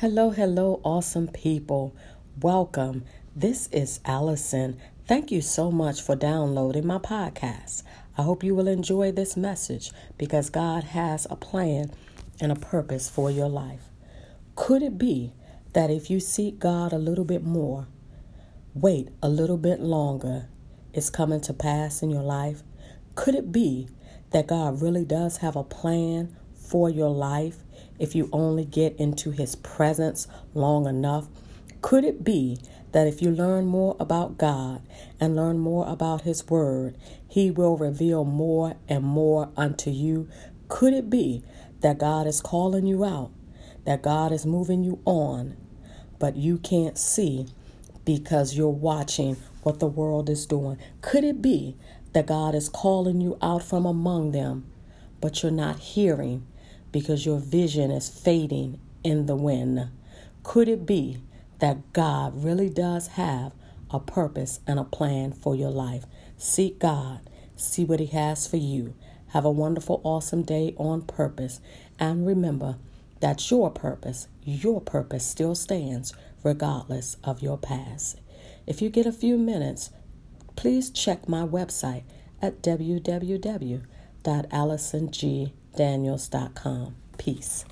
Hello, hello, awesome people. Welcome. This is Allison. Thank you so much for downloading my podcast. I hope you will enjoy this message because God has a plan and a purpose for your life. Could it be that if you seek God a little bit more, wait a little bit longer, it's coming to pass in your life? Could it be that God really does have a plan for your life if you only get into His presence long enough? Could it be that if you learn more about God and learn more about His Word, He will reveal more and more unto you? Could it be that God is calling you out, that God is moving you on, but you can't see because you're watching what the world is doing? Could it be that God is calling you out from among them, but you're not hearing because your vision is fading in the wind. Could it be that God really does have a purpose and a plan for your life? Seek God, see what He has for you. Have a wonderful, awesome day on purpose. And remember that your purpose, your purpose still stands regardless of your past. If you get a few minutes, please check my website at www.allisongdaniels.com. Peace.